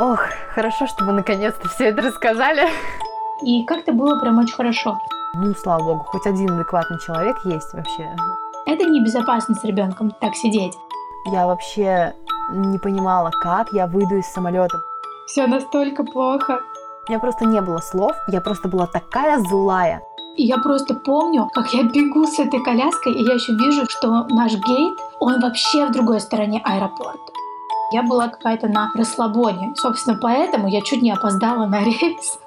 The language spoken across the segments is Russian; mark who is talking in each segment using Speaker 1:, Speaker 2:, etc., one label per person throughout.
Speaker 1: Ох, хорошо, что вы наконец-то все это рассказали.
Speaker 2: И как-то было прям очень хорошо.
Speaker 1: Ну, слава богу, хоть один адекватный человек есть вообще.
Speaker 2: Это небезопасно с ребенком так сидеть.
Speaker 1: Я вообще не понимала, как я выйду из самолета.
Speaker 2: Все настолько плохо.
Speaker 1: У меня просто не было слов, я просто была такая злая.
Speaker 2: И я просто помню, как я бегу с этой коляской, и я еще вижу, что наш гейт, он вообще в другой стороне аэропорта. Я была какая-то на расслабоне. Собственно, поэтому я чуть не опоздала на рейс.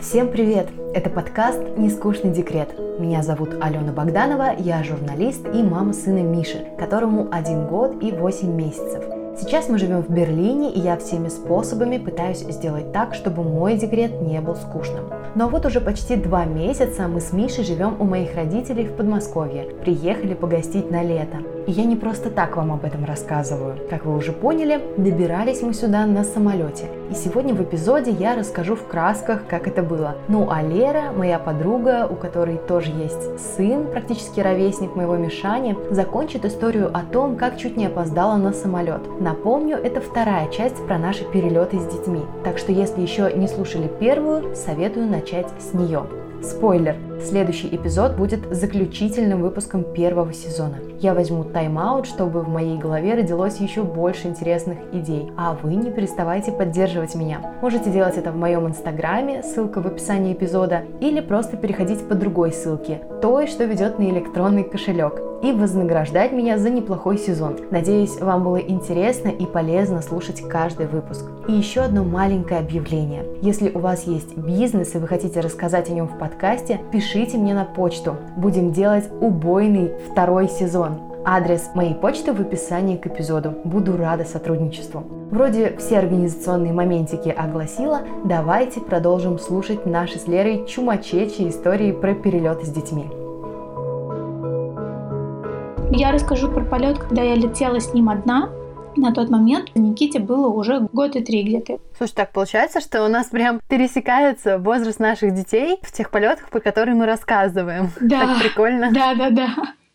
Speaker 1: Всем привет! Это подкаст «Нескучный декрет». Меня зовут Алена Богданова, я журналист и мама сына Миши, которому один год и восемь месяцев. Сейчас мы живем в Берлине, и я всеми способами пытаюсь сделать так, чтобы мой декрет не был скучным. Но вот уже почти два месяца мы с Мишей живем у моих родителей в Подмосковье. Приехали погостить на лето. И я не просто так вам об этом рассказываю. Как вы уже поняли, добирались мы сюда на самолете. И сегодня в эпизоде я расскажу в красках, как это было. Ну а Лера, моя подруга, у которой тоже есть сын, практически ровесник моего Мишани, закончит историю о том, как чуть не опоздала на самолет. Напомню, это вторая часть про наши перелеты с детьми. Так что если еще не слушали первую, советую начать с нее. Спойлер, следующий эпизод будет заключительным выпуском первого сезона. Я возьму тайм-аут, чтобы в моей голове родилось еще больше интересных идей, а вы не переставайте поддерживать меня. Можете делать это в моем инстаграме, ссылка в описании эпизода, или просто переходить по другой ссылке, той, что ведет на электронный кошелек и вознаграждать меня за неплохой сезон. Надеюсь, вам было интересно и полезно слушать каждый выпуск. И еще одно маленькое объявление. Если у вас есть бизнес и вы хотите рассказать о нем в подкасте, пишите мне на почту. Будем делать убойный второй сезон. Адрес моей почты в описании к эпизоду. Буду рада сотрудничеству. Вроде все организационные моментики огласила, давайте продолжим слушать наши с Лерой чумачечи истории про перелеты с детьми.
Speaker 2: Я расскажу про полет, когда я летела с ним одна. На тот момент Никите было уже год и три где-то.
Speaker 1: Слушай, так получается, что у нас прям пересекается возраст наших детей в тех полетах, про которые мы рассказываем.
Speaker 2: Да.
Speaker 1: Так прикольно.
Speaker 2: Да, да, да.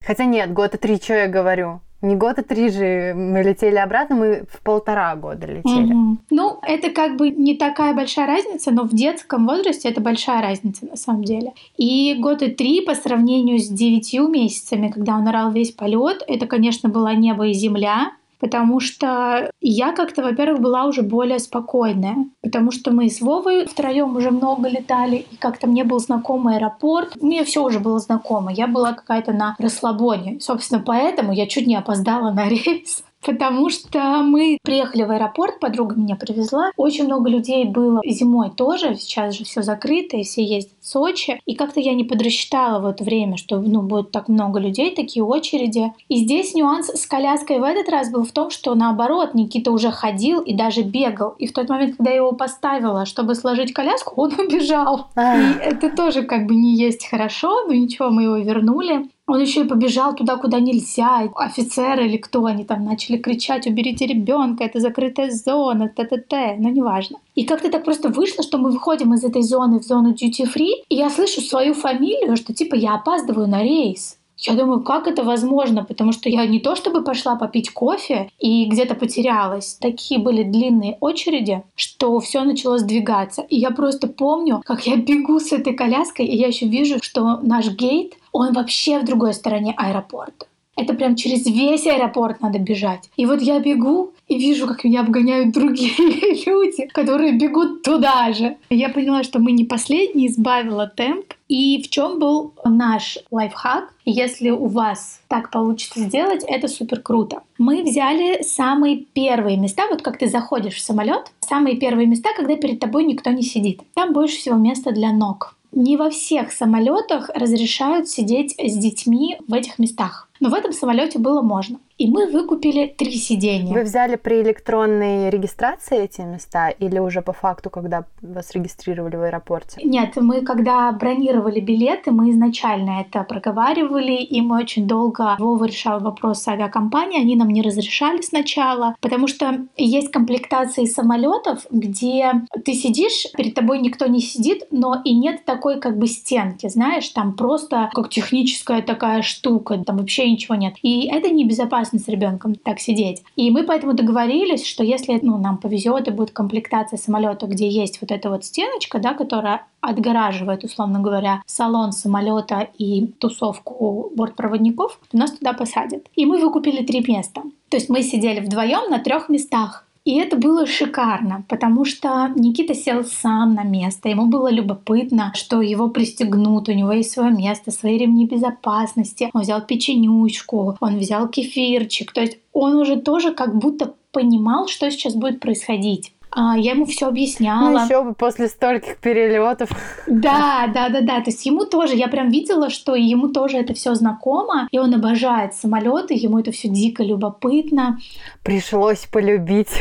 Speaker 1: Хотя нет, год и три, что я говорю? Не год, а три же мы летели обратно, мы в полтора года летели.
Speaker 2: Мгм. Ну, это как бы не такая большая разница, но в детском возрасте это большая разница на самом деле. И год и три по сравнению с девятью месяцами, когда он орал весь полет, это, конечно, была небо и земля. Потому что я как-то, во-первых, была уже более спокойная. Потому что мы с Вовой втроем уже много летали, и как-то мне был знаком аэропорт. Мне все уже было знакомо. Я была какая-то на расслабоне. Собственно, поэтому я чуть не опоздала на рейс. Потому что мы приехали в аэропорт, подруга меня привезла. Очень много людей было зимой тоже. Сейчас же все закрыто, и все ездят в Сочи. И как-то я не подрасчитала в это время, что ну, будет так много людей, такие очереди. И здесь нюанс с коляской в этот раз был в том, что наоборот, Никита уже ходил и даже бегал. И в тот момент, когда я его поставила, чтобы сложить коляску, он убежал.
Speaker 1: Ах.
Speaker 2: И это тоже как бы не есть хорошо, но ничего, мы его вернули. Он еще и побежал туда, куда нельзя. Офицеры или кто они там начали кричать, уберите ребенка, это закрытая зона, т-т-т, но неважно. И как-то так просто вышло, что мы выходим из этой зоны в зону duty free, и я слышу свою фамилию, что типа я опаздываю на рейс. Я думаю, как это возможно, потому что я не то чтобы пошла попить кофе и где-то потерялась. Такие были длинные очереди, что все начало сдвигаться. И я просто помню, как я бегу с этой коляской, и я еще вижу, что наш гейт, он вообще в другой стороне аэропорта. Это прям через весь аэропорт надо бежать. И вот я бегу и вижу, как меня обгоняют другие люди, которые бегут туда же. Я поняла, что мы не последние, избавила темп. И в чем был наш лайфхак? Если у вас так получится сделать, это супер круто. Мы взяли самые первые места, вот как ты заходишь в самолет, самые первые места, когда перед тобой никто не сидит. Там больше всего места для ног. Не во всех самолетах разрешают сидеть с детьми в этих местах. Но в этом самолете было можно. И мы выкупили три сидения.
Speaker 1: Вы взяли при электронной регистрации эти места или уже по факту, когда вас регистрировали в аэропорте?
Speaker 2: Нет, мы когда бронировали билеты, мы изначально это проговаривали, и мы очень долго Вова решал вопрос с авиакомпанией, они нам не разрешали сначала, потому что есть комплектации самолетов, где ты сидишь, перед тобой никто не сидит, но и нет такой как бы стенки, знаешь, там просто как техническая такая штука, там вообще ничего нет. И это небезопасно безопасно с ребенком так сидеть. И мы поэтому договорились, что если ну, нам повезет и будет комплектация самолета, где есть вот эта вот стеночка, да, которая отгораживает, условно говоря, салон самолета и тусовку бортпроводников, то нас туда посадят. И мы выкупили три места. То есть мы сидели вдвоем на трех местах. И это было шикарно, потому что Никита сел сам на место. Ему было любопытно, что его пристегнут, у него есть свое место, свои ремни безопасности. Он взял печенючку, он взял кефирчик. То есть он уже тоже как будто понимал, что сейчас будет происходить. А, я ему все объясняла.
Speaker 1: Ну, еще бы после стольких перелетов.
Speaker 2: Да, да, да, да. То есть ему тоже, я прям видела, что ему тоже это все знакомо, и он обожает самолеты, ему это все дико любопытно.
Speaker 1: Пришлось полюбить.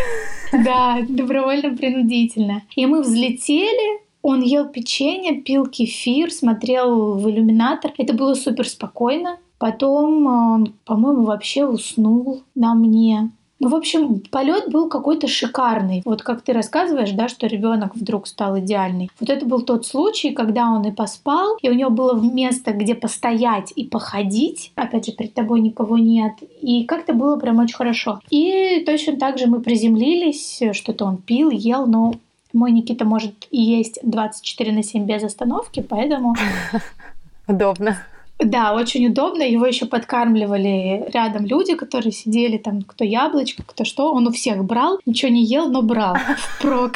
Speaker 2: Да, добровольно-принудительно. И мы взлетели, он ел печенье, пил кефир, смотрел в иллюминатор. Это было супер спокойно. Потом он, по-моему, вообще уснул на мне. Ну, в общем, полет был какой-то шикарный. Вот как ты рассказываешь, да, что ребенок вдруг стал идеальный. Вот это был тот случай, когда он и поспал, и у него было место, где постоять и походить. Опять же, перед тобой никого нет. И как-то было прям очень хорошо. И точно так же мы приземлились, что-то он пил, ел, но мой Никита может и есть 24 на 7 без остановки, поэтому...
Speaker 1: Удобно.
Speaker 2: Да, очень удобно. Его еще подкармливали рядом люди, которые сидели там, кто яблочко, кто что. Он у всех брал, ничего не ел, но брал впрок.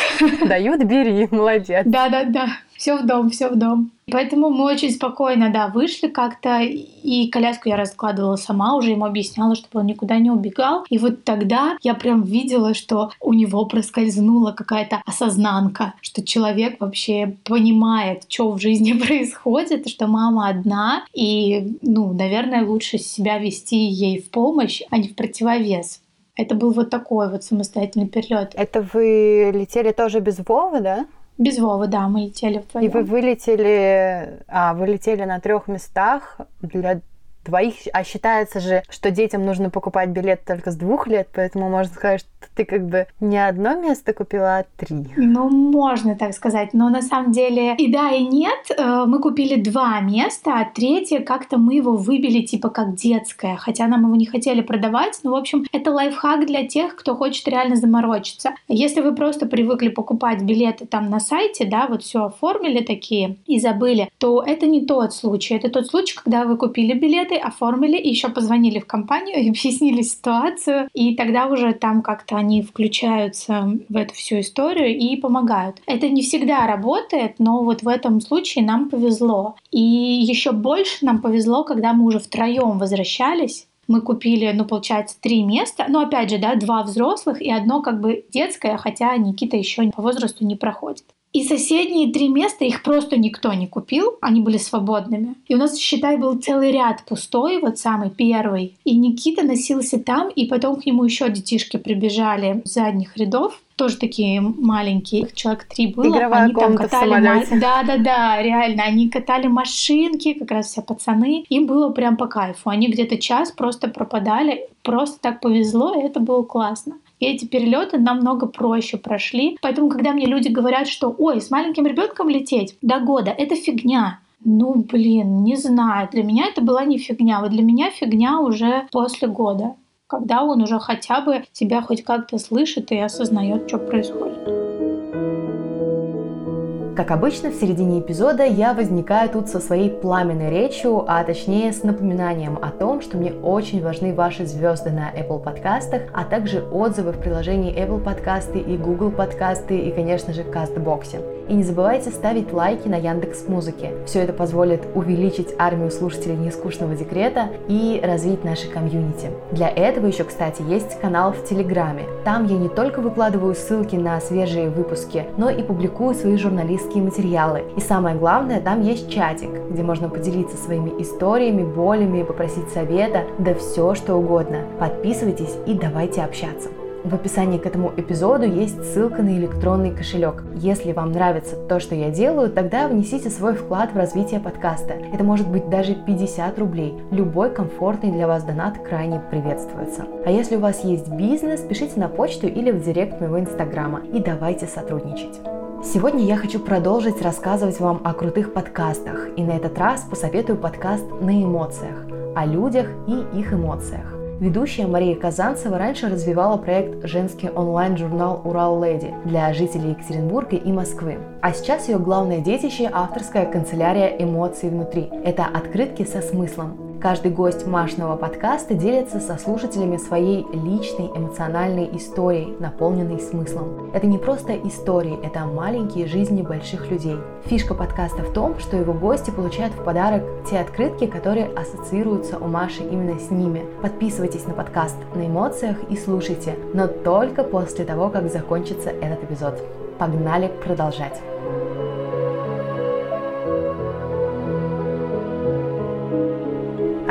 Speaker 1: Дают, бери, молодец.
Speaker 2: Да-да-да, все в дом, все в дом. Поэтому мы очень спокойно, да, вышли как-то, и коляску я раскладывала сама, уже ему объясняла, чтобы он никуда не убегал. И вот тогда я прям видела, что у него проскользнула какая-то осознанка, что человек вообще понимает, что в жизни происходит, что мама одна, и, ну, наверное, лучше себя вести ей в помощь, а не в противовес. Это был вот такой вот самостоятельный перелет.
Speaker 1: Это вы летели тоже без Вовы, да?
Speaker 2: Без Вовы, да, мы летели вдвоем.
Speaker 1: И вы вылетели, а, вы летели на трех местах для двоих, а считается же, что детям нужно покупать билет только с двух лет, поэтому можно сказать, что ты как бы не одно место купила, а три.
Speaker 2: Ну, можно так сказать, но на самом деле и да, и нет. Э, мы купили два места, а третье как-то мы его выбили типа как детское, хотя нам его не хотели продавать. Ну, в общем, это лайфхак для тех, кто хочет реально заморочиться. Если вы просто привыкли покупать билеты там на сайте, да, вот все оформили такие и забыли, то это не тот случай. Это тот случай, когда вы купили билет билеты, оформили, и еще позвонили в компанию и объяснили ситуацию, и тогда уже там как-то они включаются в эту всю историю и помогают. Это не всегда работает, но вот в этом случае нам повезло. И еще больше нам повезло, когда мы уже втроем возвращались, мы купили, ну, получается, три места. Но, опять же, да, два взрослых и одно как бы детское, хотя Никита еще по возрасту не проходит. И соседние три места их просто никто не купил, они были свободными. И у нас, считай, был целый ряд пустой, вот самый первый. И Никита носился там, и потом к нему еще детишки прибежали с задних рядов, тоже такие маленькие, человек три было.
Speaker 1: Игровая они там катали ма...
Speaker 2: Да, да, да, реально. Они катали машинки, как раз все пацаны. Им было прям по кайфу. Они где-то час просто пропадали. Просто так повезло, и это было классно. И эти перелеты намного проще прошли. Поэтому, когда мне люди говорят, что ой, с маленьким ребенком лететь до года, это фигня. Ну, блин, не знаю. Для меня это была не фигня. Вот для меня фигня уже после года, когда он уже хотя бы тебя хоть как-то слышит и осознает, что происходит.
Speaker 1: Как обычно, в середине эпизода я возникаю тут со своей пламенной речью, а точнее с напоминанием о том, что мне очень важны ваши звезды на Apple подкастах, а также отзывы в приложении Apple подкасты и Google подкасты и, конечно же, CastBox. И не забывайте ставить лайки на Яндекс Музыке. Все это позволит увеличить армию слушателей нескучного декрета и развить наше комьюнити. Для этого еще, кстати, есть канал в Телеграме. Там я не только выкладываю ссылки на свежие выпуски, но и публикую свои журналистские материалы. И самое главное, там есть чатик, где можно поделиться своими историями, болями, попросить совета, да все что угодно. Подписывайтесь и давайте общаться. В описании к этому эпизоду есть ссылка на электронный кошелек. Если вам нравится то, что я делаю, тогда внесите свой вклад в развитие подкаста. Это может быть даже 50 рублей. Любой комфортный для вас донат крайне приветствуется. А если у вас есть бизнес, пишите на почту или в директ моего инстаграма и давайте сотрудничать. Сегодня я хочу продолжить рассказывать вам о крутых подкастах, и на этот раз посоветую подкаст «На эмоциях» о людях и их эмоциях. Ведущая Мария Казанцева раньше развивала проект «Женский онлайн-журнал «Урал Леди» для жителей Екатеринбурга и Москвы. А сейчас ее главное детище – авторская канцелярия «Эмоции внутри». Это открытки со смыслом. Каждый гость Машного подкаста делится со слушателями своей личной эмоциональной историей, наполненной смыслом. Это не просто истории, это маленькие жизни больших людей. Фишка подкаста в том, что его гости получают в подарок те открытки, которые ассоциируются у Маши именно с ними. Подписывайтесь на подкаст на эмоциях и слушайте, но только после того, как закончится этот эпизод. Погнали продолжать!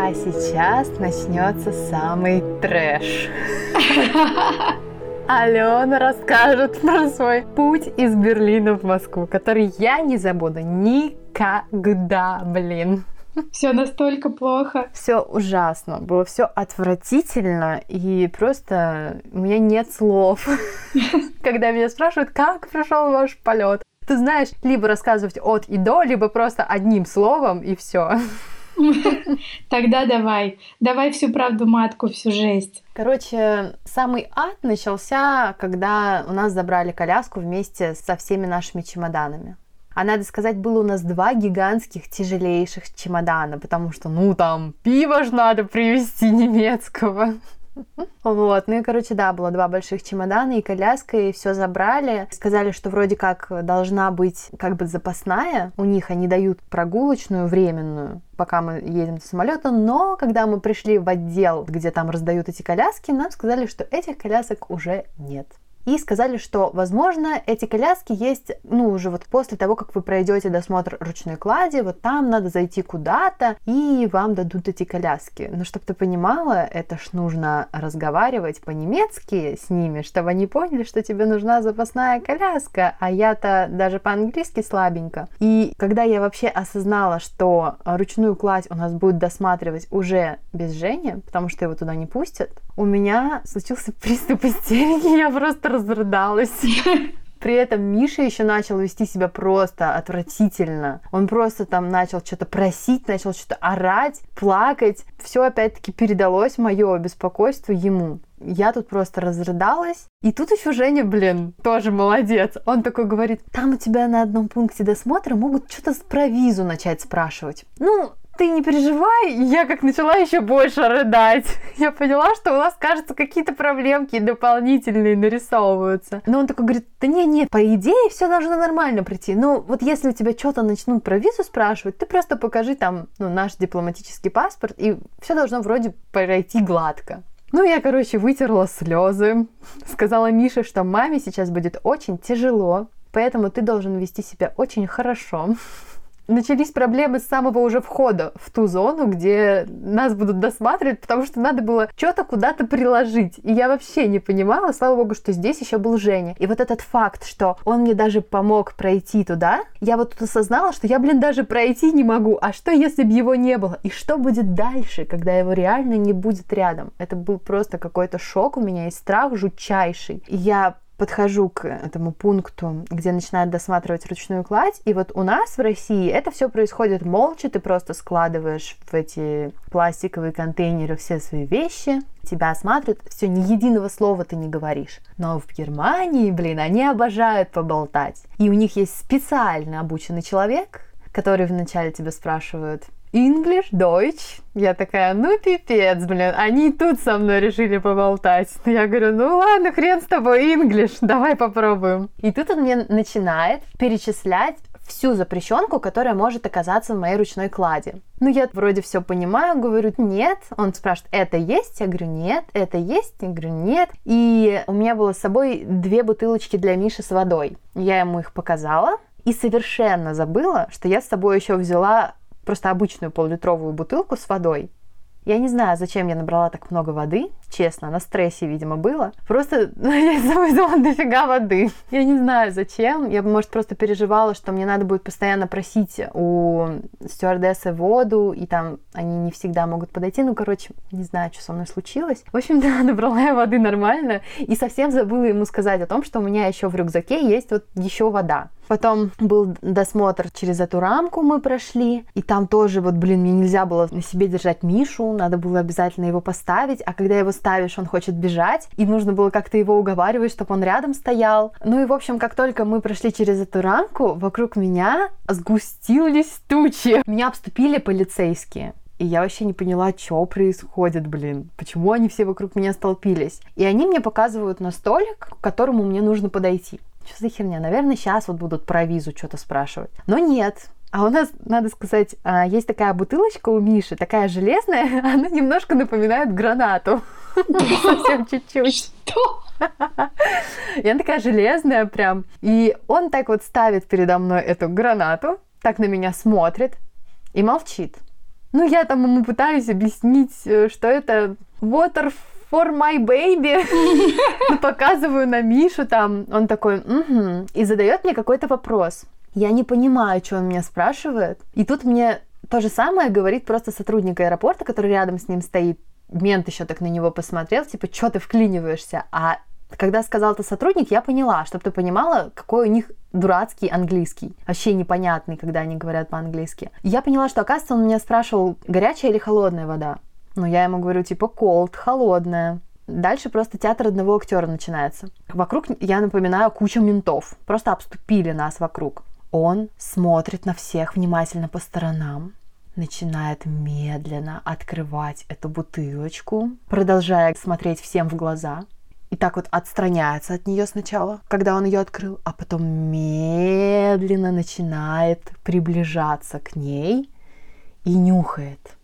Speaker 1: А сейчас начнется самый трэш. Алена расскажет про свой путь из Берлина в Москву, который я не забуду никогда, блин.
Speaker 2: Все настолько плохо.
Speaker 1: Все ужасно, было все отвратительно, и просто у меня нет слов. Когда меня спрашивают, как прошел ваш полет, ты знаешь, либо рассказывать от и до, либо просто одним словом и все.
Speaker 2: Тогда давай, давай всю правду матку, всю жесть.
Speaker 1: Короче, самый ад начался, когда у нас забрали коляску вместе со всеми нашими чемоданами. А надо сказать, было у нас два гигантских тяжелейших чемодана, потому что, ну, там, пиво ж надо привезти немецкого. Вот, ну и, короче, да, было два больших чемодана и коляска, и все забрали. Сказали, что вроде как должна быть как бы запасная. У них они дают прогулочную, временную, пока мы едем до самолета, но когда мы пришли в отдел, где там раздают эти коляски, нам сказали, что этих колясок уже нет и сказали, что, возможно, эти коляски есть, ну, уже вот после того, как вы пройдете досмотр ручной клади, вот там надо зайти куда-то, и вам дадут эти коляски. Но чтобы ты понимала, это ж нужно разговаривать по-немецки с ними, чтобы они поняли, что тебе нужна запасная коляска, а я-то даже по-английски слабенько. И когда я вообще осознала, что ручную кладь у нас будет досматривать уже без Жени, потому что его туда не пустят, у меня случился приступ истерики, я просто разрыдалась. При этом Миша еще начал вести себя просто отвратительно. Он просто там начал что-то просить, начал что-то орать, плакать. Все опять-таки передалось мое беспокойство ему. Я тут просто разрыдалась. И тут еще Женя, блин, тоже молодец. Он такой говорит, там у тебя на одном пункте досмотра могут что-то про визу начать спрашивать. Ну, ты не переживай, я как начала еще больше рыдать. Я поняла, что у нас, кажется, какие-то проблемки дополнительные нарисовываются. Но он такой говорит, да не, не, по идее все должно нормально прийти. Ну, вот если у тебя что-то начнут про визу спрашивать, ты просто покажи там, ну, наш дипломатический паспорт, и все должно вроде пройти гладко. Ну, я, короче, вытерла слезы, сказала Мише, что маме сейчас будет очень тяжело, поэтому ты должен вести себя очень хорошо начались проблемы с самого уже входа в ту зону, где нас будут досматривать, потому что надо было что-то куда-то приложить. И я вообще не понимала, слава богу, что здесь еще был Женя. И вот этот факт, что он мне даже помог пройти туда, я вот тут осознала, что я, блин, даже пройти не могу. А что, если бы его не было? И что будет дальше, когда его реально не будет рядом? Это был просто какой-то шок у меня и страх жутчайший. И я подхожу к этому пункту, где начинают досматривать ручную кладь, и вот у нас в России это все происходит молча, ты просто складываешь в эти пластиковые контейнеры все свои вещи, тебя осматривают, все, ни единого слова ты не говоришь. Но в Германии, блин, они обожают поболтать. И у них есть специально обученный человек, который вначале тебя спрашивают, English, Deutsch. Я такая, ну пипец, блин, они тут со мной решили поболтать. Я говорю, ну ладно, хрен с тобой, English, давай попробуем. И тут он мне начинает перечислять всю запрещенку, которая может оказаться в моей ручной кладе. Ну, я вроде все понимаю, говорю, нет. Он спрашивает, это есть? Я говорю, нет. Это есть? Я говорю, нет. И у меня было с собой две бутылочки для Миши с водой. Я ему их показала и совершенно забыла, что я с собой еще взяла просто обычную полулитровую бутылку с водой. Я не знаю, зачем я набрала так много воды, честно, на стрессе, видимо, было. Просто ну, я взяла дофига воды. Я не знаю, зачем. Я, может, просто переживала, что мне надо будет постоянно просить у стюардессы воду, и там они не всегда могут подойти. Ну, короче, не знаю, что со мной случилось. В общем, да, набрала я воды нормально, и совсем забыла ему сказать о том, что у меня еще в рюкзаке есть вот еще вода. Потом был досмотр через эту рамку мы прошли, и там тоже вот, блин, мне нельзя было на себе держать Мишу, надо было обязательно его поставить, а когда его ставишь, он хочет бежать, и нужно было как-то его уговаривать, чтобы он рядом стоял. Ну и, в общем, как только мы прошли через эту рамку, вокруг меня сгустились тучи. Меня обступили полицейские. И я вообще не поняла, что происходит, блин. Почему они все вокруг меня столпились. И они мне показывают на столик, к которому мне нужно подойти. Что за херня? Наверное, сейчас вот будут про визу что-то спрашивать. Но нет. А у нас, надо сказать, а, есть такая бутылочка у Миши, такая железная, она немножко напоминает гранату. Совсем чуть-чуть.
Speaker 2: Что?
Speaker 1: И она такая железная прям. И он так вот ставит передо мной эту гранату, так на меня смотрит и молчит. Ну, я там ему пытаюсь объяснить, э, что это water for my baby. Показываю на Мишу там. Он такой, угу. И задает мне какой-то вопрос. Я не понимаю, что он меня спрашивает. И тут мне то же самое говорит просто сотрудник аэропорта, который рядом с ним стоит. Мент еще так на него посмотрел, типа, что ты вклиниваешься? А когда сказал это сотрудник, я поняла, чтобы ты понимала, какой у них дурацкий английский. Вообще непонятный, когда они говорят по-английски. Я поняла, что, оказывается, он меня спрашивал, горячая или холодная вода. Но я ему говорю, типа, cold, холодная. Дальше просто театр одного актера начинается. Вокруг, я напоминаю, куча ментов. Просто обступили нас вокруг. Он смотрит на всех внимательно по сторонам, начинает медленно открывать эту бутылочку, продолжая смотреть всем в глаза. И так вот отстраняется от нее сначала, когда он ее открыл, а потом медленно начинает приближаться к ней и нюхает.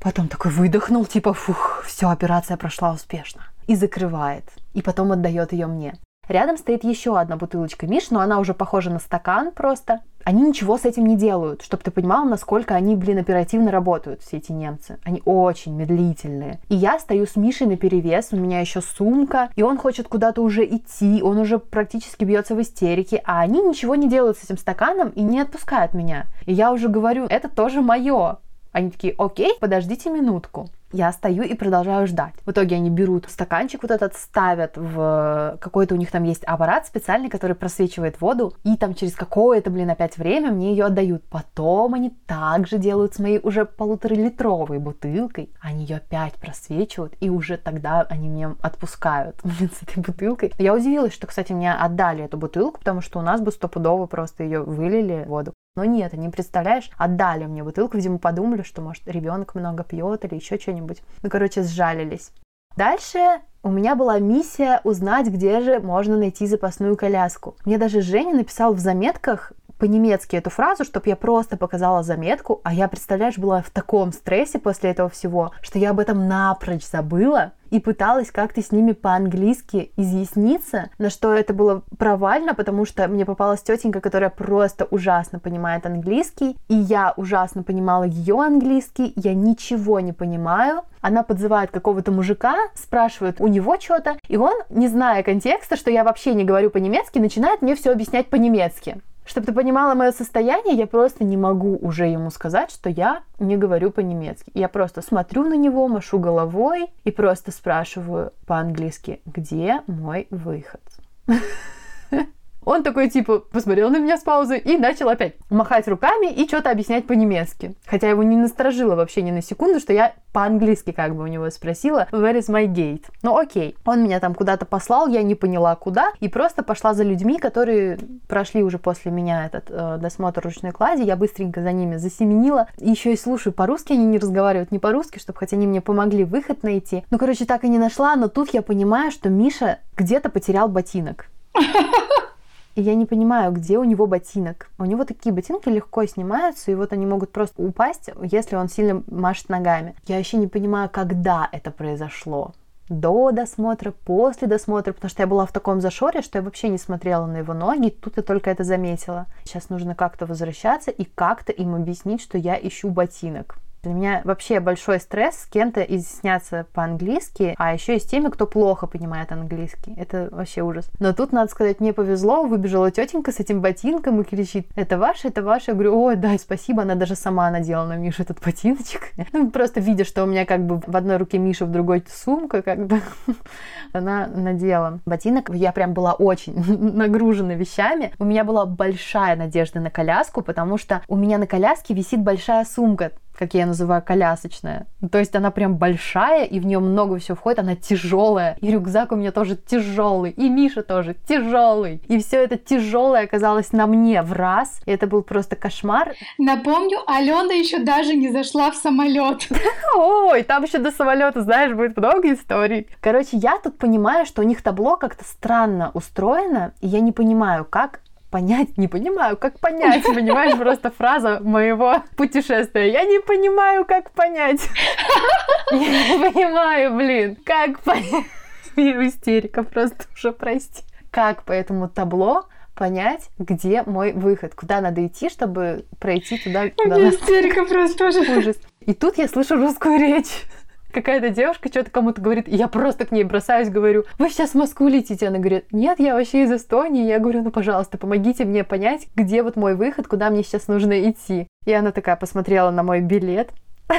Speaker 1: Потом такой выдохнул, типа, фух, все, операция прошла успешно. И закрывает. И потом отдает ее мне. Рядом стоит еще одна бутылочка Миш, но она уже похожа на стакан просто. Они ничего с этим не делают, чтобы ты понимал, насколько они, блин, оперативно работают, все эти немцы. Они очень медлительные. И я стою с Мишей на перевес, у меня еще сумка, и он хочет куда-то уже идти, он уже практически бьется в истерике, а они ничего не делают с этим стаканом и не отпускают меня. И я уже говорю, это тоже мое. Они такие, окей, подождите минутку. Я стою и продолжаю ждать. В итоге они берут стаканчик вот этот, ставят в какой-то у них там есть аппарат специальный, который просвечивает воду, и там через какое-то, блин, опять время мне ее отдают. Потом они также делают с моей уже полуторалитровой бутылкой. Они ее опять просвечивают, и уже тогда они меня отпускают, блин, с этой бутылкой. Я удивилась, что, кстати, мне отдали эту бутылку, потому что у нас бы стопудово просто ее вылили в воду. Но нет, они, представляешь, отдали мне бутылку, видимо, подумали, что, может, ребенок много пьет или еще что-нибудь. Ну, короче, сжалились. Дальше у меня была миссия узнать, где же можно найти запасную коляску. Мне даже Женя написал в заметках по-немецки эту фразу, чтобы я просто показала заметку, а я, представляешь, была в таком стрессе после этого всего, что я об этом напрочь забыла и пыталась как-то с ними по-английски изъясниться, на что это было провально, потому что мне попалась тетенька, которая просто ужасно понимает английский, и я ужасно понимала ее английский, я ничего не понимаю. Она подзывает какого-то мужика, спрашивает у него что-то, и он, не зная контекста, что я вообще не говорю по-немецки, начинает мне все объяснять по-немецки. Чтобы ты понимала мое состояние, я просто не могу уже ему сказать, что я не говорю по-немецки. Я просто смотрю на него, машу головой и просто спрашиваю по-английски, где мой выход. Он такой, типа, посмотрел на меня с паузы и начал опять махать руками и что-то объяснять по-немецки. Хотя его не насторожило вообще ни на секунду, что я по-английски как бы у него спросила, where is my gate? Ну окей. Он меня там куда-то послал, я не поняла куда, и просто пошла за людьми, которые прошли уже после меня этот э, досмотр ручной клади. Я быстренько за ними засеменила. Еще и слушаю по-русски, они не разговаривают не по-русски, чтобы хоть они мне помогли выход найти. Ну, короче, так и не нашла, но тут я понимаю, что Миша где-то потерял ботинок. И я не понимаю, где у него ботинок. У него такие ботинки легко снимаются, и вот они могут просто упасть, если он сильно машет ногами. Я еще не понимаю, когда это произошло до досмотра, после досмотра, потому что я была в таком зашоре, что я вообще не смотрела на его ноги, тут я только это заметила. Сейчас нужно как-то возвращаться и как-то им объяснить, что я ищу ботинок. Для меня вообще большой стресс с кем-то изъясняться по-английски, а еще и с теми, кто плохо понимает английский. Это вообще ужас. Но тут, надо сказать, мне повезло, выбежала тетенька с этим ботинком и кричит, это ваше, это ваше. Я говорю, ой, да, спасибо, она даже сама надела на Мишу этот ботиночек. Ну, просто видя, что у меня как бы в одной руке Миша, в другой сумка, как бы она надела ботинок. Я прям была очень нагружена вещами. У меня была большая надежда на коляску, потому что у меня на коляске висит большая сумка как я ее называю, колясочная. То есть она прям большая, и в нее много всего входит, она тяжелая. И рюкзак у меня тоже тяжелый, и Миша тоже тяжелый. И все это тяжелое оказалось на мне в раз. И это был просто кошмар.
Speaker 2: Напомню, Алена еще даже не зашла в самолет.
Speaker 1: Ой, там еще до самолета, знаешь, будет много историй. Короче, я тут понимаю, что у них табло как-то странно устроено, и я не понимаю, как понять, не понимаю, как понять, понимаешь, просто фраза моего путешествия. Я не понимаю, как понять. Я не понимаю, блин, как понять. Истерика просто уже, прости. Как по этому табло понять, где мой выход, куда надо идти, чтобы пройти туда, куда
Speaker 2: Истерика просто уже.
Speaker 1: Ужас. И тут я слышу русскую речь какая-то девушка что-то кому-то говорит, и я просто к ней бросаюсь, говорю, вы сейчас в Москву летите? Она говорит, нет, я вообще из Эстонии. Я говорю, ну, пожалуйста, помогите мне понять, где вот мой выход, куда мне сейчас нужно идти. И она такая посмотрела на мой билет.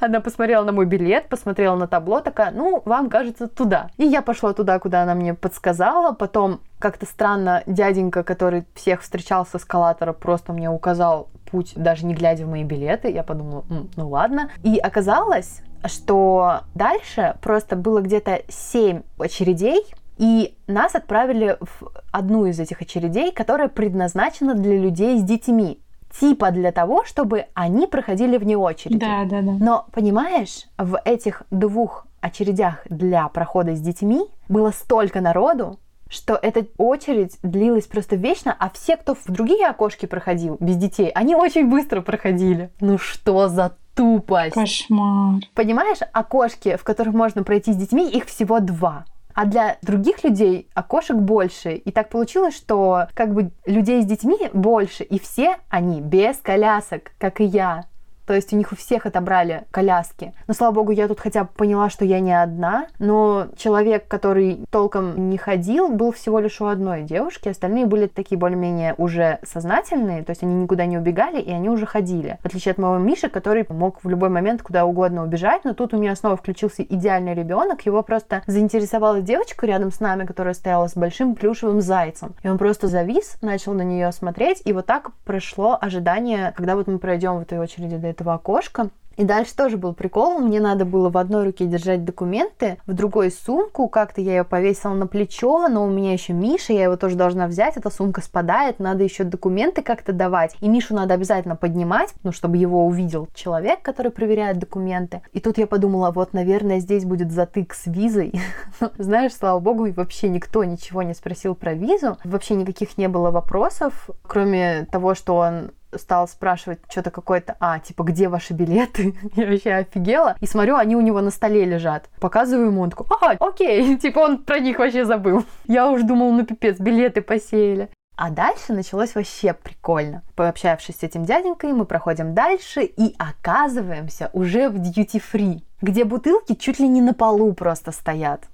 Speaker 1: Она посмотрела на мой билет, посмотрела на табло, такая, ну, вам кажется, туда. И я пошла туда, куда она мне подсказала. Потом как-то странно дяденька, который всех встречал с эскалатора, просто мне указал путь, даже не глядя в мои билеты. Я подумала, ну ладно. И оказалось, что дальше просто было где-то 7 очередей, и нас отправили в одну из этих очередей, которая предназначена для людей с детьми. Типа для того, чтобы они проходили вне очереди.
Speaker 2: Да, да, да.
Speaker 1: Но, понимаешь, в этих двух очередях для прохода с детьми было столько народу, что эта очередь длилась просто вечно, а все, кто в другие окошки проходил без детей, они очень быстро проходили. Ну что за тупость?
Speaker 2: Кошмар.
Speaker 1: Понимаешь, окошки, в которых можно пройти с детьми, их всего два. А для других людей окошек больше. И так получилось, что как бы людей с детьми больше, и все они без колясок, как и я. То есть у них у всех отобрали коляски. Но, слава богу, я тут хотя бы поняла, что я не одна. Но человек, который толком не ходил, был всего лишь у одной девушки. Остальные были такие более-менее уже сознательные. То есть они никуда не убегали, и они уже ходили. В отличие от моего Миши, который мог в любой момент куда угодно убежать. Но тут у меня снова включился идеальный ребенок. Его просто заинтересовала девочка рядом с нами, которая стояла с большим плюшевым зайцем. И он просто завис, начал на нее смотреть. И вот так прошло ожидание, когда вот мы пройдем в этой очереди до этого окошка. И дальше тоже был прикол. Мне надо было в одной руке держать документы, в другой сумку. Как-то я ее повесила на плечо, но у меня еще Миша, я его тоже должна взять. Эта сумка спадает, надо еще документы как-то давать. И Мишу надо обязательно поднимать, ну, чтобы его увидел человек, который проверяет документы. И тут я подумала, вот, наверное, здесь будет затык с визой. Знаешь, слава богу, и вообще никто ничего не спросил про визу. Вообще никаких не было вопросов, кроме того, что он стал спрашивать что-то какое-то, а, типа, где ваши билеты? Я вообще офигела. И смотрю, они у него на столе лежат. Показываю ему, он такой, а, окей, типа он про них вообще забыл. Я уж думал, ну пипец, билеты посеяли. А дальше началось вообще прикольно. Пообщавшись с этим дяденькой, мы проходим дальше и оказываемся уже в duty-free, где бутылки чуть ли не на полу просто стоят.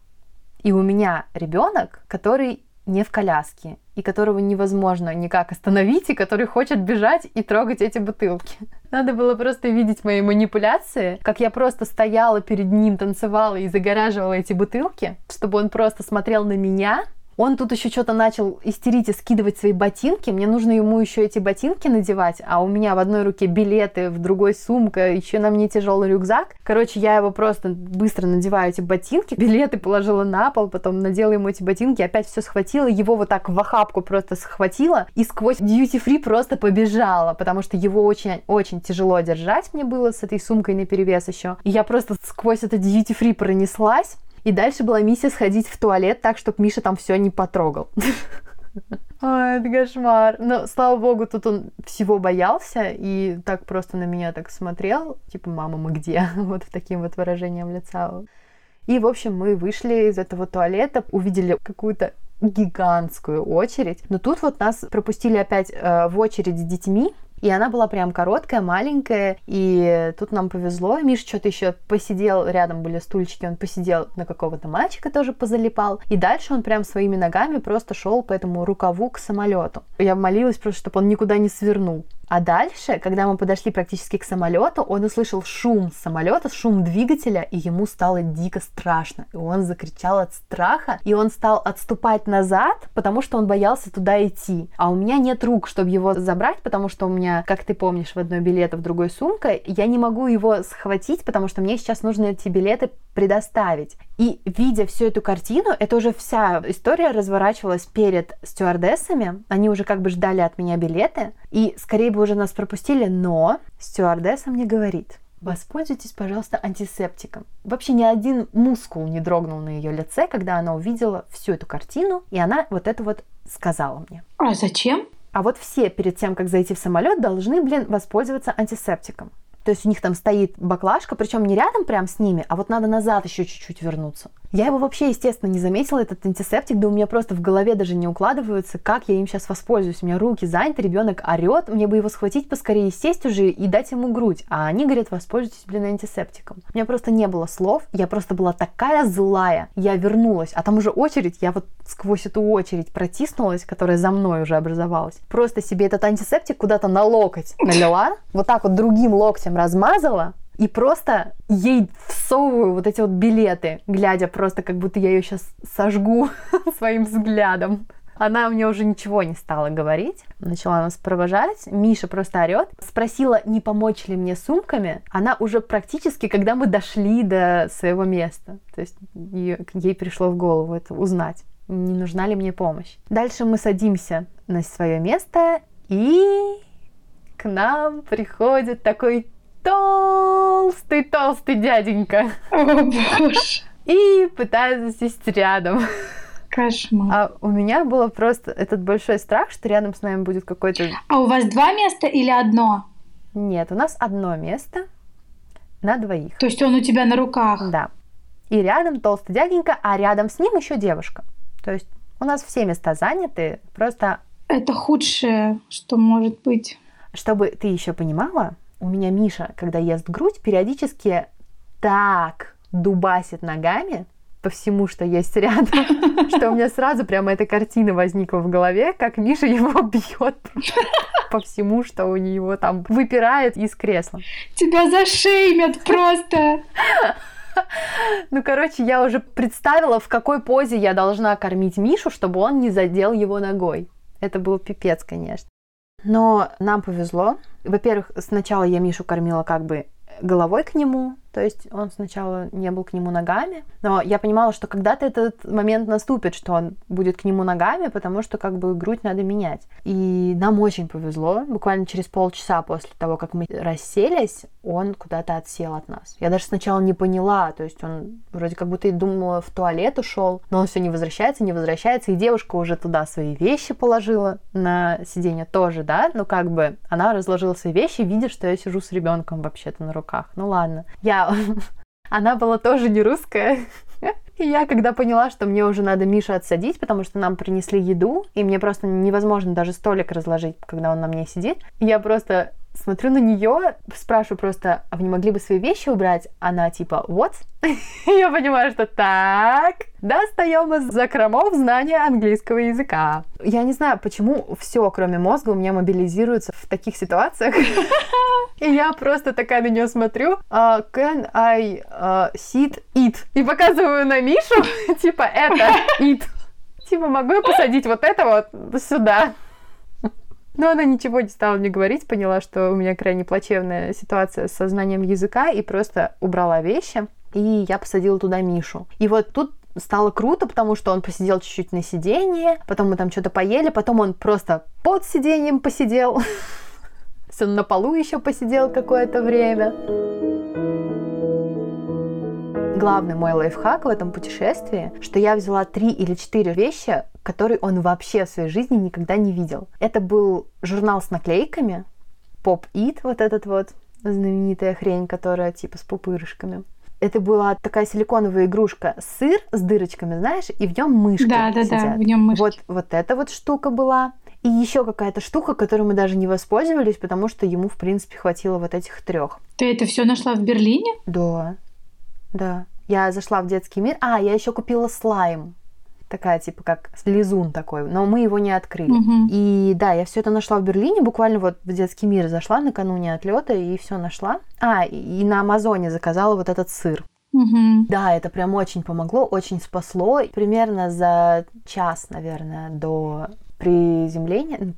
Speaker 1: И у меня ребенок, который не в коляске, и которого невозможно никак остановить, и который хочет бежать и трогать эти бутылки. Надо было просто видеть мои манипуляции, как я просто стояла перед ним, танцевала и загораживала эти бутылки, чтобы он просто смотрел на меня, Он тут еще что-то начал истерить и скидывать свои ботинки. Мне нужно ему еще эти ботинки надевать, а у меня в одной руке билеты, в другой сумка, еще на мне тяжелый рюкзак. Короче, я его просто быстро надеваю эти ботинки, билеты положила на пол, потом надела ему эти ботинки, опять все схватила, его вот так в охапку просто схватила и сквозь duty free просто побежала, потому что его очень-очень тяжело держать мне было с этой сумкой на перевес еще. И я просто сквозь это duty free пронеслась, и дальше была миссия сходить в туалет так, чтобы Миша там все не потрогал. Ой, это кошмар. Но, слава богу, тут он всего боялся и так просто на меня так смотрел. Типа, мама, мы где? Вот таким вот выражением лица. И, в общем, мы вышли из этого туалета, увидели какую-то гигантскую очередь. Но тут вот нас пропустили опять э, в очередь с детьми, и она была прям короткая, маленькая, и тут нам повезло. Миша что-то еще посидел, рядом были стульчики, он посидел на какого-то мальчика тоже позалипал. И дальше он прям своими ногами просто шел по этому рукаву к самолету. Я молилась просто, чтобы он никуда не свернул. А дальше, когда мы подошли практически к самолету, он услышал шум самолета, шум двигателя, и ему стало дико страшно. И он закричал от страха, и он стал отступать назад, потому что он боялся туда идти. А у меня нет рук, чтобы его забрать, потому что у меня, как ты помнишь, в одной билет, в другой сумка. Я не могу его схватить, потому что мне сейчас нужно эти билеты предоставить. И видя всю эту картину, это уже вся история разворачивалась перед стюардессами. Они уже как бы ждали от меня билеты. И скорее бы уже нас пропустили, но стюардесса мне говорит, Воспользуйтесь, пожалуйста, антисептиком. Вообще ни один мускул не дрогнул на ее лице, когда она увидела всю эту картину, и она вот это вот сказала мне.
Speaker 2: А зачем?
Speaker 1: А вот все перед тем, как зайти в самолет, должны, блин, воспользоваться антисептиком. То есть у них там стоит баклажка, причем не рядом прям с ними, а вот надо назад еще чуть-чуть вернуться. Я его вообще, естественно, не заметила, этот антисептик, да у меня просто в голове даже не укладываются, как я им сейчас воспользуюсь. У меня руки заняты, ребенок орет, мне бы его схватить поскорее, сесть уже и дать ему грудь. А они говорят, воспользуйтесь, блин, антисептиком. У меня просто не было слов, я просто была такая злая. Я вернулась, а там уже очередь, я вот сквозь эту очередь протиснулась, которая за мной уже образовалась. Просто себе этот антисептик куда-то на локоть налила, вот так вот другим локтем размазала, и просто ей всовываю вот эти вот билеты, глядя просто, как будто я ее сейчас сожгу своим взглядом. Она мне уже ничего не стала говорить. Начала нас провожать. Миша просто орет. Спросила, не помочь ли мне сумками. Она уже практически, когда мы дошли до своего места. То есть ей, ей пришло в голову это узнать, не нужна ли мне помощь. Дальше мы садимся на свое место, и к нам приходит такой толстый-толстый дяденька.
Speaker 2: О, боже.
Speaker 1: И пытается сесть рядом.
Speaker 2: Кошмар.
Speaker 1: А у меня было просто этот большой страх, что рядом с нами будет какой-то...
Speaker 2: А у вас два места или одно?
Speaker 1: Нет, у нас одно место на двоих.
Speaker 2: То есть он у тебя на руках?
Speaker 1: Да. И рядом толстый дяденька, а рядом с ним еще девушка. То есть у нас все места заняты, просто...
Speaker 2: Это худшее, что может быть.
Speaker 1: Чтобы ты еще понимала, у меня Миша, когда ест грудь, периодически так дубасит ногами по всему, что есть рядом, что у меня сразу прямо эта картина возникла в голове, как Миша его бьет по всему, что у него там выпирает из кресла.
Speaker 2: Тебя зашеймят просто.
Speaker 1: Ну, короче, я уже представила, в какой позе я должна кормить Мишу, чтобы он не задел его ногой. Это был пипец, конечно. Но нам повезло. Во-первых, сначала я Мишу кормила как бы головой к нему, то есть он сначала не был к нему ногами, но я понимала, что когда-то этот момент наступит, что он будет к нему ногами, потому что как бы грудь надо менять. И нам очень повезло. Буквально через полчаса после того, как мы расселись, он куда-то отсел от нас. Я даже сначала не поняла, то есть он вроде как будто и думала в туалет ушел, но он все не возвращается, не возвращается, и девушка уже туда свои вещи положила на сиденье тоже, да, ну как бы она разложила свои вещи, видя, что я сижу с ребенком вообще-то на руках. Ну ладно. Я она была тоже не русская. И я, когда поняла, что мне уже надо Мишу отсадить, потому что нам принесли еду, и мне просто невозможно даже столик разложить, когда он на мне сидит, я просто смотрю на нее, спрашиваю просто, а вы не могли бы свои вещи убрать? Она типа, вот. Я понимаю, что так, достаем из закромов знания английского языка. Я не знаю, почему все, кроме мозга, у меня мобилизируется в таких ситуациях. И я просто такая на нее смотрю, uh, can I uh, sit, eat? И показываю на Мишу, типа, это, eat Типа, могу я посадить вот это вот сюда? Но она ничего не стала мне говорить, поняла, что у меня крайне плачевная ситуация с сознанием языка и просто убрала вещи. И я посадила туда Мишу. И вот тут стало круто, потому что он посидел чуть-чуть на сиденье, потом мы там что-то поели, потом он просто под сиденьем посидел. Он на полу еще посидел какое-то время. Главный мой лайфхак в этом путешествии, что я взяла три или четыре вещи, которые он вообще в своей жизни никогда не видел. Это был журнал с наклейками, It, вот этот вот знаменитая хрень, которая типа с пупырышками. Это была такая силиконовая игрушка, сыр с дырочками, знаешь, и в нем мышки
Speaker 2: Да, да,
Speaker 1: сидят.
Speaker 2: да, в нем мышки.
Speaker 1: Вот, вот эта вот штука была. И еще какая-то штука, которой мы даже не воспользовались, потому что ему, в принципе, хватило вот этих трех.
Speaker 2: Ты это все нашла в Берлине?
Speaker 1: Да, да. Я зашла в детский мир. А, я еще купила слайм. Такая, типа, как лизун такой, но мы его не открыли.
Speaker 2: Мгм.
Speaker 1: И да, я все это нашла в Берлине, буквально вот в детский мир зашла накануне отлета и все нашла. А, и на Амазоне заказала вот этот сыр.
Speaker 2: Мгм.
Speaker 1: Да, это прям очень помогло, очень спасло. Примерно за час, наверное, до приземления,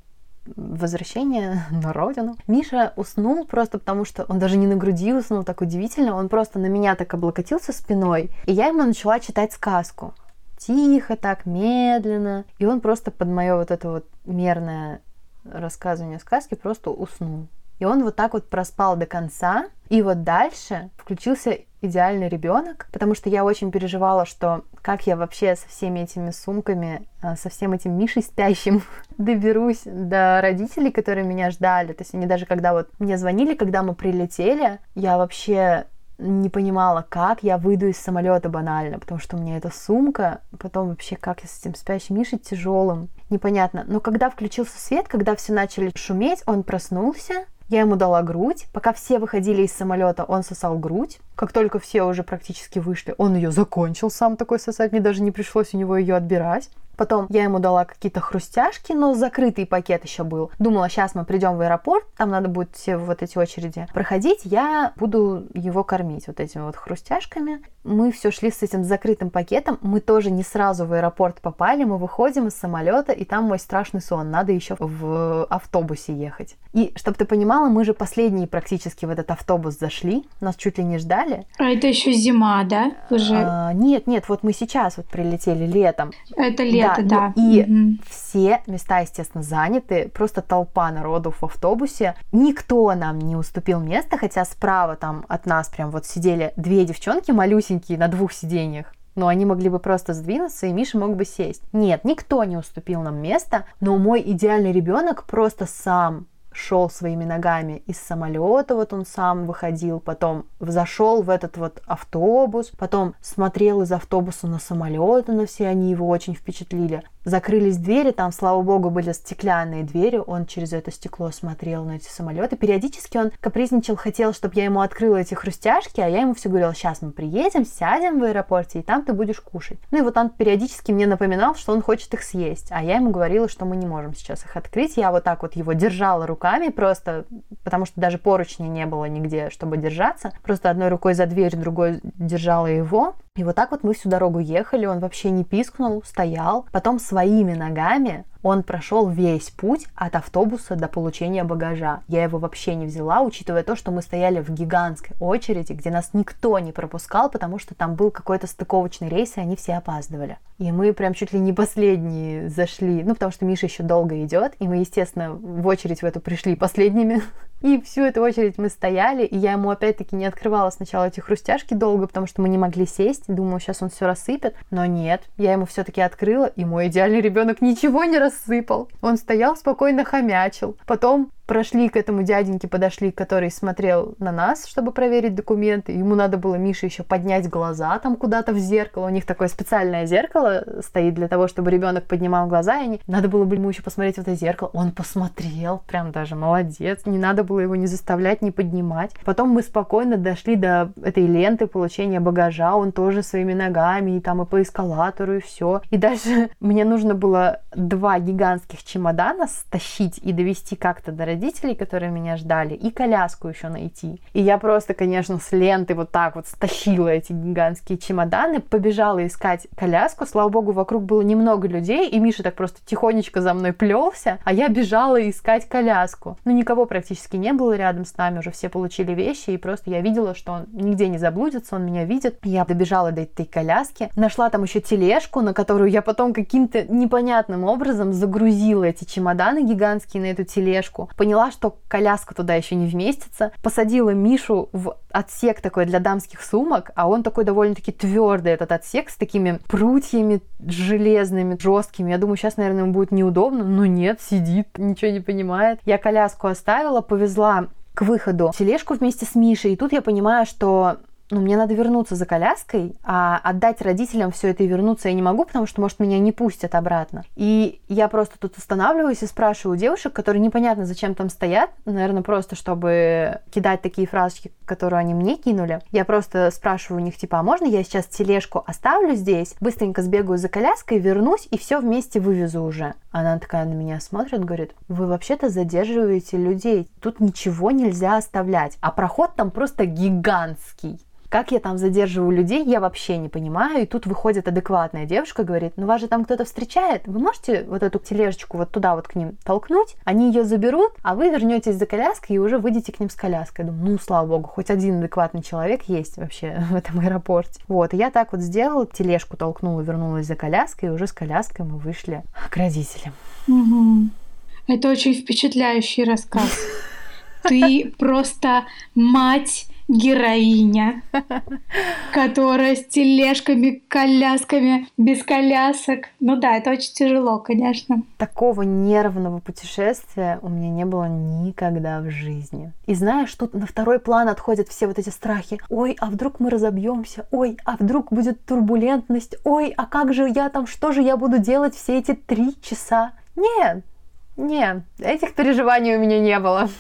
Speaker 1: возвращения на родину. Миша уснул просто потому, что он даже не на груди уснул, так удивительно. Он просто на меня так облокотился спиной, и я ему начала читать сказку. Тихо, так, медленно. И он просто под мое вот это вот мерное рассказывание сказки просто уснул. И он вот так вот проспал до конца. И вот дальше включился идеальный ребенок, потому что я очень переживала, что как я вообще со всеми этими сумками, а, со всем этим Мишей спящим доберусь до родителей, которые меня ждали. То есть они даже когда вот мне звонили, когда мы прилетели, я вообще не понимала, как я выйду из самолета банально, потому что у меня эта сумка, потом вообще как я с этим спящим Мишей тяжелым, непонятно. Но когда включился свет, когда все начали шуметь, он проснулся, я ему дала грудь. Пока все выходили из самолета, он сосал грудь. Как только все уже практически вышли, он ее закончил сам такой сосать. Мне даже не пришлось у него ее отбирать. Потом я ему дала какие-то хрустяшки, но закрытый пакет еще был. Думала, сейчас мы придем в аэропорт, там надо будет все вот эти очереди проходить, я буду его кормить вот этими вот хрустяшками. Мы все шли с этим закрытым пакетом, мы тоже не сразу в аэропорт попали, мы выходим из самолета, и там мой страшный сон, надо еще в автобусе ехать. И, чтобы ты понимала, мы же последние практически в этот автобус зашли, нас чуть ли не ждали.
Speaker 2: А это еще зима, да? Вы же...
Speaker 1: А, нет, нет, вот мы сейчас вот прилетели летом.
Speaker 2: это лето,
Speaker 1: ну
Speaker 2: да.
Speaker 1: и
Speaker 2: Мгм.
Speaker 1: все места, естественно, заняты, просто толпа народу в автобусе. Никто нам не уступил место, хотя справа там от нас прям вот сидели две девчонки малюсенькие на двух сиденьях. Но они могли бы просто сдвинуться, и Миша мог бы сесть. Нет, никто не уступил нам место, но мой идеальный ребенок просто сам шел своими ногами из самолета, вот он сам выходил, потом зашел в этот вот автобус, потом смотрел из автобуса на самолеты, на все они его очень впечатлили. Закрылись двери, там, слава богу, были стеклянные двери, он через это стекло смотрел на эти самолеты. Периодически он капризничал, хотел, чтобы я ему открыла эти хрустяшки, а я ему все говорила, сейчас мы приедем, сядем в аэропорте, и там ты будешь кушать. Ну и вот он периодически мне напоминал, что он хочет их съесть, а я ему говорила, что мы не можем сейчас их открыть. Я вот так вот его держала руками просто, потому что даже поручни не было нигде, чтобы держаться. Просто одной рукой за дверь, другой держала его. И вот так вот мы всю дорогу ехали, он вообще не пискнул, стоял. Потом своими ногами он прошел весь путь от автобуса до получения багажа. Я его вообще не взяла, учитывая то, что мы стояли в гигантской очереди, где нас никто не пропускал, потому что там был какой-то стыковочный рейс, и они все опаздывали. И мы прям чуть ли не последние зашли, ну, потому что Миша еще долго идет, и мы, естественно, в очередь в эту пришли последними. И всю эту очередь мы стояли, и я ему опять-таки не открывала сначала эти хрустяшки долго, потому что мы не могли сесть. Думаю, сейчас он все рассыпет. Но нет, я ему все-таки открыла, и мой идеальный ребенок ничего не рассыпал. Он стоял спокойно хомячил. Потом прошли к этому дяденьке, подошли, который смотрел на нас, чтобы проверить документы. Ему надо было Мише еще поднять глаза там куда-то в зеркало. У них такое специальное зеркало стоит для того, чтобы ребенок поднимал глаза, и они... надо было бы ему еще посмотреть в это зеркало. Он посмотрел, прям даже молодец. Не надо было его не заставлять, не поднимать. Потом мы спокойно дошли до этой ленты получения багажа. Он тоже своими ногами, и там и по эскалатору, и все. И дальше мне нужно было два гигантских чемодана стащить и довести как-то до родителей родителей, которые меня ждали, и коляску еще найти. И я просто, конечно, с ленты вот так вот стащила эти гигантские чемоданы, побежала искать коляску. Слава богу, вокруг было немного людей, и Миша так просто тихонечко за мной плелся, а я бежала искать коляску. Ну, никого практически не было рядом с нами, уже все получили вещи, и просто я видела, что он нигде не заблудится, он меня видит. Я добежала до этой коляски, нашла там еще тележку, на которую я потом каким-то непонятным образом загрузила эти чемоданы гигантские на эту тележку. Поняла, что коляска туда еще не вместится. Посадила Мишу в отсек такой для дамских сумок, а он такой довольно-таки твердый, этот отсек с такими прутьями железными, жесткими. Я думаю, сейчас, наверное, ему будет неудобно, но нет, сидит, ничего не понимает. Я коляску оставила, повезла к выходу тележку вместе с Мишей, и тут я понимаю, что ну, мне надо вернуться за коляской, а отдать родителям все это и вернуться я не могу, потому что, может, меня не пустят обратно. И я просто тут останавливаюсь и спрашиваю девушек, которые непонятно зачем там стоят, наверное, просто чтобы кидать такие фразочки, которые они мне кинули. Я просто спрашиваю у них, типа, а можно я сейчас тележку оставлю здесь, быстренько сбегаю за коляской, вернусь и все вместе вывезу уже. Она такая на меня смотрит, говорит, вы вообще-то задерживаете людей, тут ничего нельзя оставлять, а проход там просто гигантский. Как я там задерживаю людей, я вообще не понимаю. И тут выходит адекватная девушка, говорит, ну вас же там кто-то встречает, вы можете вот эту тележечку вот туда вот к ним толкнуть, они ее заберут, а вы вернетесь за коляской и уже выйдете к ним с коляской. Я думаю, ну, слава богу, хоть один адекватный человек есть вообще в этом аэропорте. Вот, и я так вот сделала, тележку толкнула, вернулась за коляской, и уже с коляской мы вышли к родителям.
Speaker 2: Угу. Это очень впечатляющий рассказ. Ты просто мать героиня, которая с тележками, колясками, без колясок. Ну да, это очень тяжело, конечно.
Speaker 1: Такого нервного путешествия у меня не было никогда в жизни. И знаешь, тут на второй план отходят все вот эти страхи. Ой, а вдруг мы разобьемся? Ой, а вдруг будет турбулентность? Ой, а как же я там, что же я буду делать все эти три часа? Нет, нет, этих переживаний у меня не было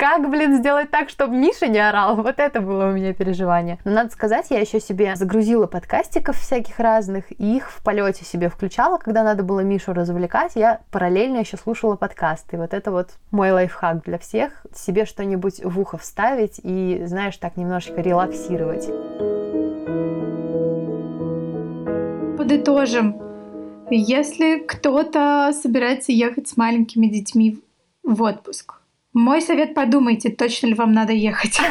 Speaker 1: как, блин, сделать так, чтобы Миша не орал? Вот это было у меня переживание. Но надо сказать, я еще себе загрузила подкастиков всяких разных, и их в полете себе включала, когда надо было Мишу развлекать. Я параллельно еще слушала подкасты. Вот это вот мой лайфхак для всех. Себе что-нибудь в ухо вставить и, знаешь, так немножечко релаксировать.
Speaker 2: Подытожим. Если кто-то собирается ехать с маленькими детьми в отпуск, мой совет подумайте, точно ли вам надо ехать.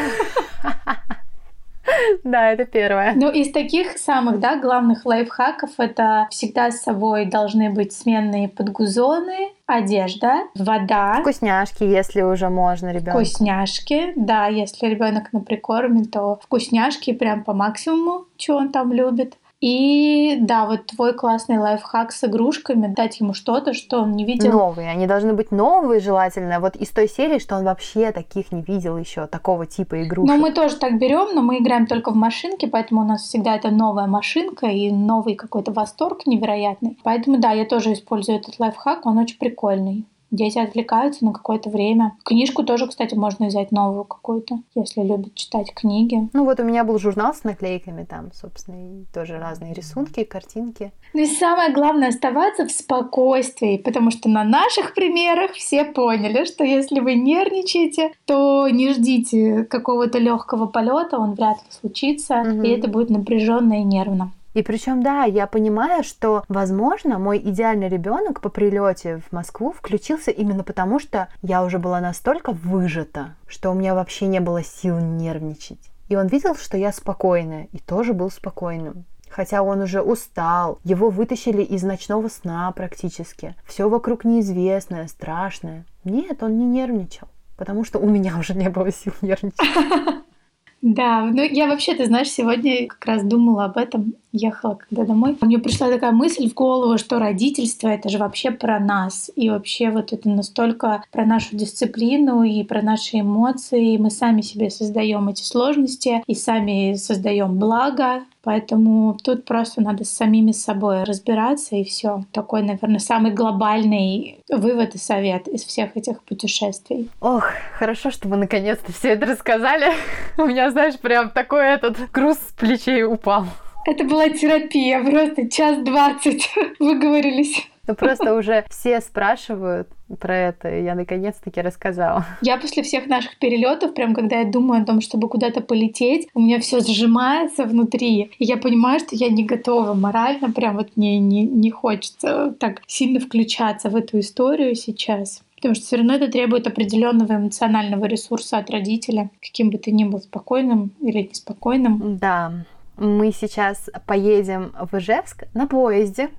Speaker 1: Да, это первое.
Speaker 2: Ну, из таких самых, да, главных лайфхаков это всегда с собой должны быть сменные подгузоны, одежда, вода.
Speaker 1: Вкусняшки, если уже можно, ребенок.
Speaker 2: Вкусняшки, да, если ребенок на прикорме, то вкусняшки прям по максимуму, что он там любит. И да, вот твой классный лайфхак с игрушками, дать ему что-то, что он не видел.
Speaker 1: Новые, они должны быть новые желательно, вот из той серии, что он вообще таких не видел еще, такого типа игрушек.
Speaker 2: Но мы тоже так берем, но мы играем только в машинке, поэтому у нас всегда это новая машинка и новый какой-то восторг невероятный. Поэтому да, я тоже использую этот лайфхак, он очень прикольный. Дети отвлекаются на какое-то время. Книжку тоже, кстати, можно взять новую какую-то, если любят читать книги.
Speaker 1: Ну вот у меня был журнал с наклейками, там, собственно, и тоже разные рисунки, картинки.
Speaker 2: Ну и самое главное оставаться в спокойствии, потому что на наших примерах все поняли, что если вы нервничаете, то не ждите какого-то легкого полета, он вряд ли случится, угу. и это будет напряженно и нервно.
Speaker 1: И причем, да, я понимаю, что, возможно, мой идеальный ребенок по прилете в Москву включился именно потому, что я уже была настолько выжата, что у меня вообще не было сил нервничать. И он видел, что я спокойная, и тоже был спокойным. Хотя он уже устал, его вытащили из ночного сна практически. Все вокруг неизвестное, страшное. Нет, он не нервничал, потому что у меня уже не было сил нервничать.
Speaker 2: Да, ну я вообще, ты знаешь, сегодня как раз думала об этом, ехала когда домой. Мне пришла такая мысль в голову, что родительство — это же вообще про нас. И вообще вот это настолько про нашу дисциплину и про наши эмоции. Мы сами себе создаем эти сложности и сами создаем благо. Поэтому тут просто надо с самими собой разбираться и все. Такой, наверное, самый глобальный вывод и совет из всех этих путешествий.
Speaker 1: Ох, хорошо, что мы наконец-то все это рассказали. У меня, знаешь, прям такой этот груз с плечей упал.
Speaker 2: Это была терапия, просто час двадцать выговорились.
Speaker 1: Ну просто уже все спрашивают про это, и я наконец-таки рассказала.
Speaker 2: Я после всех наших перелетов, прям когда я думаю о том, чтобы куда-то полететь, у меня все сжимается внутри. И я понимаю, что я не готова морально, прям вот мне не, не хочется так сильно включаться в эту историю сейчас. Потому что все равно это требует определенного эмоционального ресурса от родителя, каким бы ты ни был спокойным или неспокойным.
Speaker 1: Да, мы сейчас поедем в Ижевск на поезде.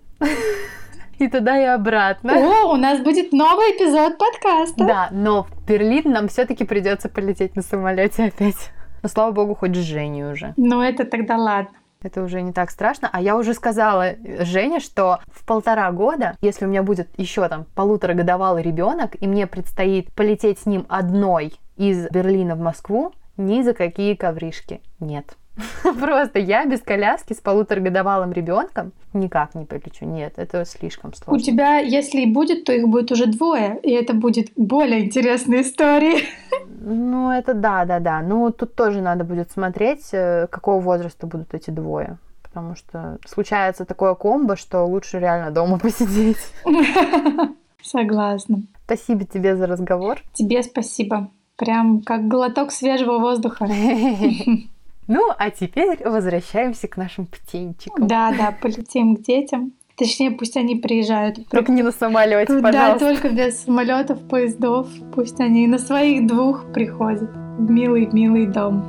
Speaker 1: И туда и обратно.
Speaker 2: О, у нас будет новый эпизод подкаста.
Speaker 1: Да, но в Берлин нам все-таки придется полететь на самолете опять. Но слава богу, хоть с Женей уже.
Speaker 2: Ну это тогда ладно.
Speaker 1: Это уже не так страшно. А я уже сказала Жене, что в полтора года, если у меня будет еще там полуторагодовалый ребенок, и мне предстоит полететь с ним одной из Берлина в Москву, ни за какие ковришки нет. Просто я без коляски с полуторагодовалым ребенком никак не полечу. Нет, это слишком сложно.
Speaker 2: У тебя, если и будет, то их будет уже двое, и это будет более интересная история.
Speaker 1: Ну, это да, да, да. Ну, тут тоже надо будет смотреть, э, какого возраста будут эти двое. Потому что случается такое комбо, что лучше реально дома посидеть.
Speaker 2: Согласна.
Speaker 1: Спасибо тебе за разговор.
Speaker 2: Тебе спасибо. Прям как глоток свежего воздуха.
Speaker 1: Ну, а теперь возвращаемся к нашим птенчикам.
Speaker 2: Да, да, полетим к детям. Точнее, пусть они приезжают.
Speaker 1: Только не на самолете, пожалуйста.
Speaker 2: Да, только без самолетов, поездов. Пусть они на своих двух приходят в милый-милый дом.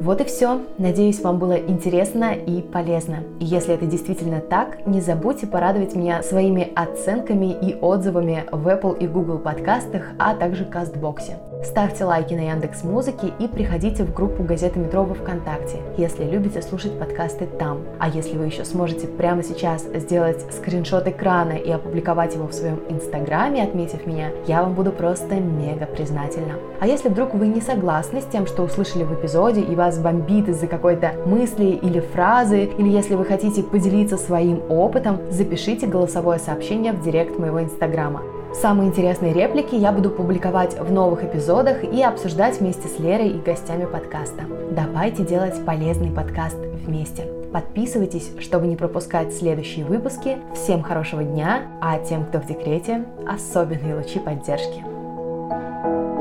Speaker 1: Вот и все. Надеюсь, вам было интересно и полезно. И если это действительно так, не забудьте порадовать меня своими оценками и отзывами в Apple и Google подкастах, а также Кастбоксе. Ставьте лайки на Яндекс Музыке и приходите в группу Газеты Метро во Вконтакте, если любите слушать подкасты там. А если вы еще сможете прямо сейчас сделать скриншот экрана и опубликовать его в своем инстаграме, отметив меня, я вам буду просто мега признательна. А если вдруг вы не согласны с тем, что услышали в эпизоде и вас бомбит из-за какой-то мысли или фразы, или если вы хотите поделиться своим опытом, запишите голосовое сообщение в директ моего инстаграма. Самые интересные реплики я буду публиковать в новых эпизодах и обсуждать вместе с Лерой и гостями подкаста. Давайте делать полезный подкаст вместе. Подписывайтесь, чтобы не пропускать следующие выпуски. Всем хорошего дня, а тем, кто в декрете, особенные лучи поддержки. thank you